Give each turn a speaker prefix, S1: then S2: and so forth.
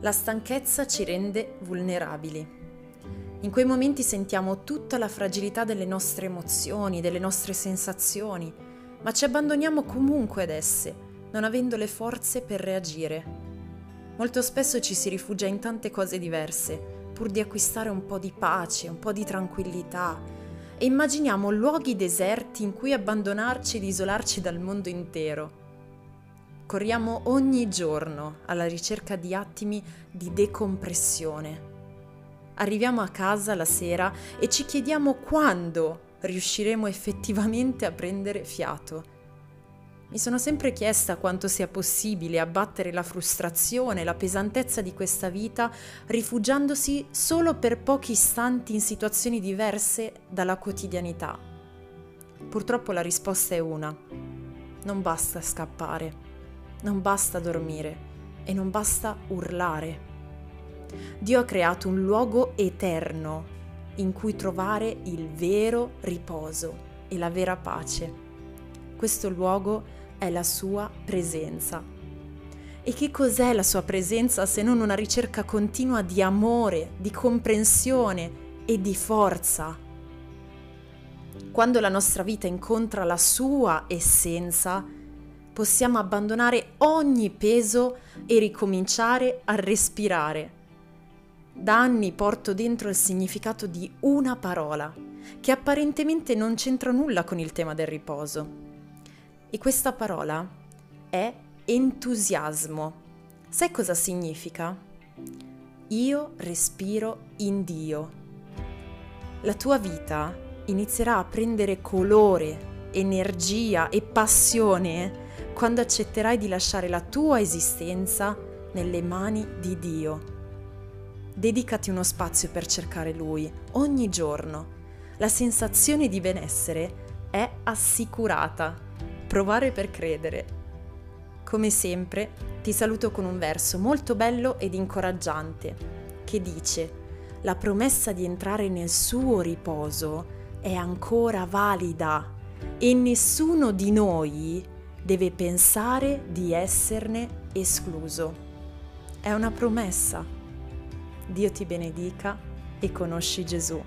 S1: La stanchezza ci rende vulnerabili. In quei momenti sentiamo tutta la fragilità delle nostre emozioni, delle nostre sensazioni, ma ci abbandoniamo comunque ad esse, non avendo le forze per reagire. Molto spesso ci si rifugia in tante cose diverse, pur di acquistare un po' di pace, un po' di tranquillità, e immaginiamo luoghi deserti in cui abbandonarci ed isolarci dal mondo intero. Corriamo ogni giorno alla ricerca di attimi di decompressione. Arriviamo a casa la sera e ci chiediamo quando riusciremo effettivamente a prendere fiato. Mi sono sempre chiesta quanto sia possibile abbattere la frustrazione, la pesantezza di questa vita rifugiandosi solo per pochi istanti in situazioni diverse dalla quotidianità. Purtroppo la risposta è una. Non basta scappare non basta dormire e non basta urlare. Dio ha creato un luogo eterno in cui trovare il vero riposo e la vera pace. Questo luogo è la sua presenza. E che cos'è la sua presenza se non una ricerca continua di amore, di comprensione e di forza? Quando la nostra vita incontra la sua essenza, possiamo abbandonare ogni peso e ricominciare a respirare. Da anni porto dentro il significato di una parola, che apparentemente non c'entra nulla con il tema del riposo. E questa parola è entusiasmo. Sai cosa significa? Io respiro in Dio. La tua vita inizierà a prendere colore, energia e passione quando accetterai di lasciare la tua esistenza nelle mani di Dio. Dedicati uno spazio per cercare Lui ogni giorno. La sensazione di benessere è assicurata. Provare per credere. Come sempre, ti saluto con un verso molto bello ed incoraggiante che dice la promessa di entrare nel suo riposo è ancora valida e nessuno di noi deve pensare di esserne escluso. È una promessa. Dio ti benedica e conosci Gesù.